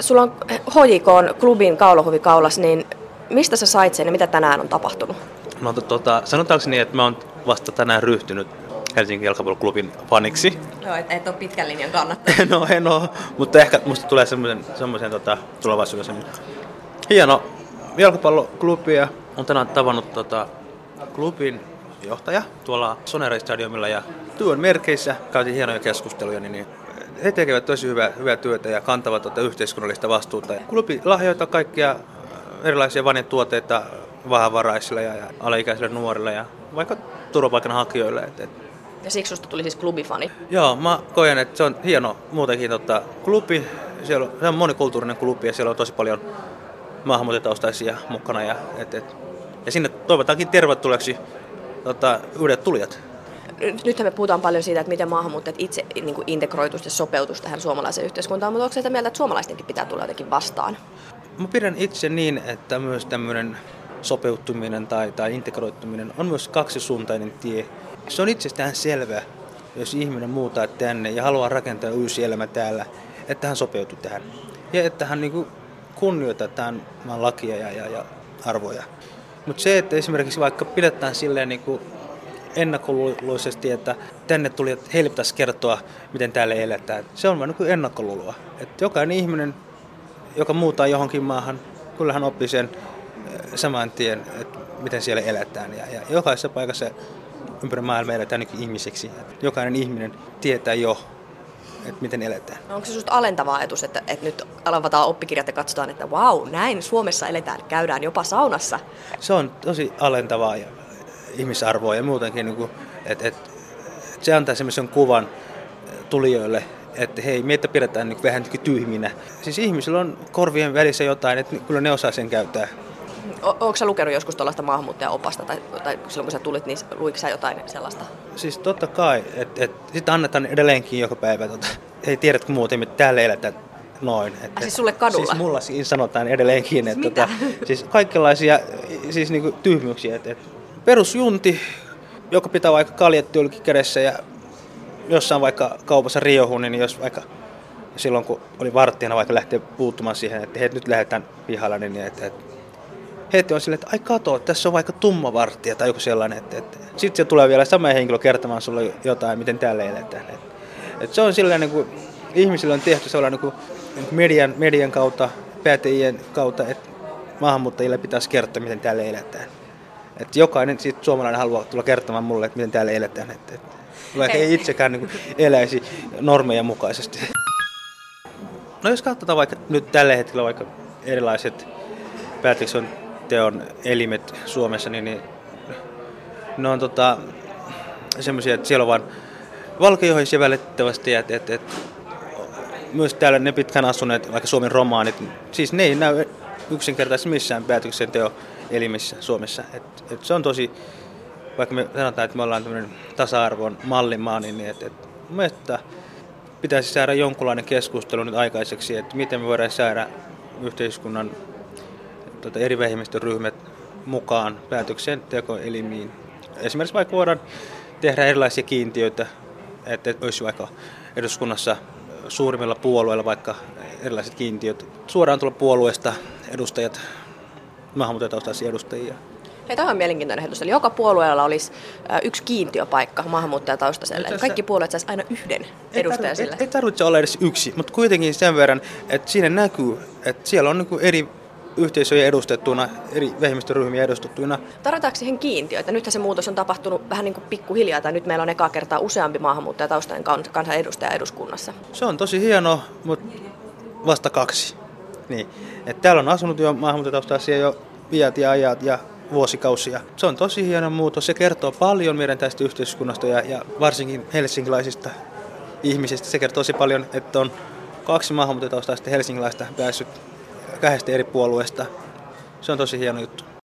sulla on HJK klubin kaulahuvikaulas, niin mistä sä sait sen ja mitä tänään on tapahtunut? No tota, sanotaanko niin, että mä oon vasta tänään ryhtynyt Helsingin jalkapalloklubin faniksi. Joo, et, et ole pitkän linjan kannattaja. no en oo, mutta ehkä musta tulee semmoisen, semmoisen tota, tulevaisuudessa hieno jalkapalloklubi ja on tänään tavannut tota, klubin johtaja tuolla Sonera Stadiumilla ja työn merkeissä käytiin hienoja keskusteluja, niin, niin he tekevät tosi hyvää, hyvää työtä ja kantavat tuota yhteiskunnallista vastuuta. Klubi lahjoittaa kaikkia erilaisia vanituotteita vähävaraisille ja, ja alaikäisille nuorille ja vaikka turvapaikanhakijoille. Et, et. Ja siksi susta tuli siis klubifani? Joo, mä koen, että se on hieno muutenkin tota, klubi. Siellä on, se on monikulttuurinen klubi ja siellä on tosi paljon maahanmuuttajataustaisia mukana. Ja, et, et, ja sinne toivotaankin tervetulleeksi tota, uudet tulijat. Nythän me puhutaan paljon siitä, että miten maahanmuuttajat itse niin integroitus ja sopeutus tähän suomalaiseen yhteiskuntaan, mutta onko sitä mieltä, että suomalaistenkin pitää tulla jotenkin vastaan? Mä pidän itse niin, että myös tämmöinen sopeutuminen tai, tai integroituminen on myös kaksisuuntainen tie. Se on itsestään selvä, jos ihminen muuttaa tänne ja haluaa rakentaa uusi elämä täällä, että hän sopeutuu tähän. Ja että hän niin kunnioittaa tämän maan lakia ja, ja, ja arvoja. Mutta se, että esimerkiksi vaikka pidetään silleen niin kuin ennakkoluuloisesti, että tänne tuli, että heille pitäisi kertoa, miten täällä eletään. Se on vain niin ennakkoluuloa. Että jokainen ihminen, joka muuttaa johonkin maahan, kyllähän oppii sen eh, saman tien, että miten siellä eletään. Ja, ja jokaisessa paikassa ympäri maailmaa eletään niin jokainen ihminen tietää jo, että miten eletään. No onko se susta alentava ajatus, että, että nyt avataan oppikirjat ja katsotaan, että vau, wow, näin Suomessa eletään, käydään jopa saunassa? Se on tosi alentavaa ja ihmisarvoa ja muutenkin, niin kuin, että, että, että se antaa semmoisen kuvan tulijoille, että hei, meitä pidetään niin vähän niin tyhminä. Siis ihmisillä on korvien välissä jotain, että kyllä ne osaa sen käyttää. O- Onko sä lukenut joskus tuollaista maahanmuuttaja-opasta tai, tai silloin kun sä tulit, niin luiko sä jotain sellaista? Siis totta kai, että et, sitä annetaan edelleenkin joka päivä. Tota, ei tiedätkö muuten, että täällä eletään noin. Että, siis sulle kadulla? Siis mulla siis sanotaan edelleenkin, että tota, siis kaikenlaisia siis niinku tyhmyyksiä. Että, että perusjunti, joka pitää vaikka kaljettiulki kädessä ja jossain vaikka kaupassa riohun, niin jos vaikka silloin kun oli vartijana vaikka lähteä puuttumaan siihen, että hei, nyt lähdetään pihalla, niin että, että heti on silleen, että ai kato, tässä on vaikka tumma vartija tai joku sellainen. Että, että. Sitten se tulee vielä sama henkilö kertomaan sulle jotain, miten täällä eletään. Että, että se on silleen, niin kuin, ihmisille on tehty sellainen niin kuin median, median kautta, päätäjien kautta, että maahanmuuttajille pitäisi kertoa, miten täällä eletään. Että jokainen sit suomalainen haluaa tulla kertomaan mulle, että miten täällä eletään. Että, että, vaikka ei itsekään niin kuin, eläisi normeja mukaisesti. No jos katsotaan vaikka nyt tällä hetkellä vaikka erilaiset päätöksenteon elimet Suomessa, niin, niin ne on tota, semmoisia, että siellä on vain valkeajohisia välitettävästi, että, että, että myös täällä ne pitkään asuneet, vaikka Suomen romaanit, siis ne ei näy yksinkertaisesti missään päätöksenteon elimissä Suomessa. Et, et se on tosi, vaikka me sanotaan, että me ollaan tämmöinen tasa-arvon mallimaa, niin et, et, mielestäni pitäisi saada jonkunlainen keskustelu nyt aikaiseksi, että miten me voidaan saada yhteiskunnan tota, eri vähemmistöryhmät mukaan päätöksentekoelimiin. Esimerkiksi vaikka voidaan tehdä erilaisia kiintiöitä, että olisi vaikka eduskunnassa suurimmilla puolueilla vaikka erilaiset kiintiöt. Suoraan tulla puolueesta edustajat, maahanmuuttajataustaisia edustajia. Hei, tämä on mielenkiintoinen ehdotus. Eli joka puolueella olisi yksi kiintiöpaikka maahanmuuttajataustaiselle. Eli kaikki puolueet saisi aina yhden edustajan sille. Ei, ei tarvitse olla edes yksi, mutta kuitenkin sen verran, että siinä näkyy, että siellä on niin eri yhteisöjä edustettuna, eri vähemmistöryhmiä edustettuina. Tarvitaanko siihen kiintiöitä? Nythän se muutos on tapahtunut vähän niin kuin pikkuhiljaa, tai nyt meillä on ekaa kertaa useampi maahanmuuttajataustainen kansanedustaja eduskunnassa. Se on tosi hieno, mutta vasta kaksi. Niin. Et täällä on asunut jo maahanmuuttajataustaisia jo viat ja ajat ja vuosikausia. Se on tosi hieno muutos. Se kertoo paljon meidän tästä yhteiskunnasta ja, ja varsinkin helsinkiläisistä ihmisistä. Se kertoo tosi paljon, että on kaksi maahanmuuttajataustaista helsinkiläistä päässyt kahdesta eri puolueesta. Se on tosi hieno juttu.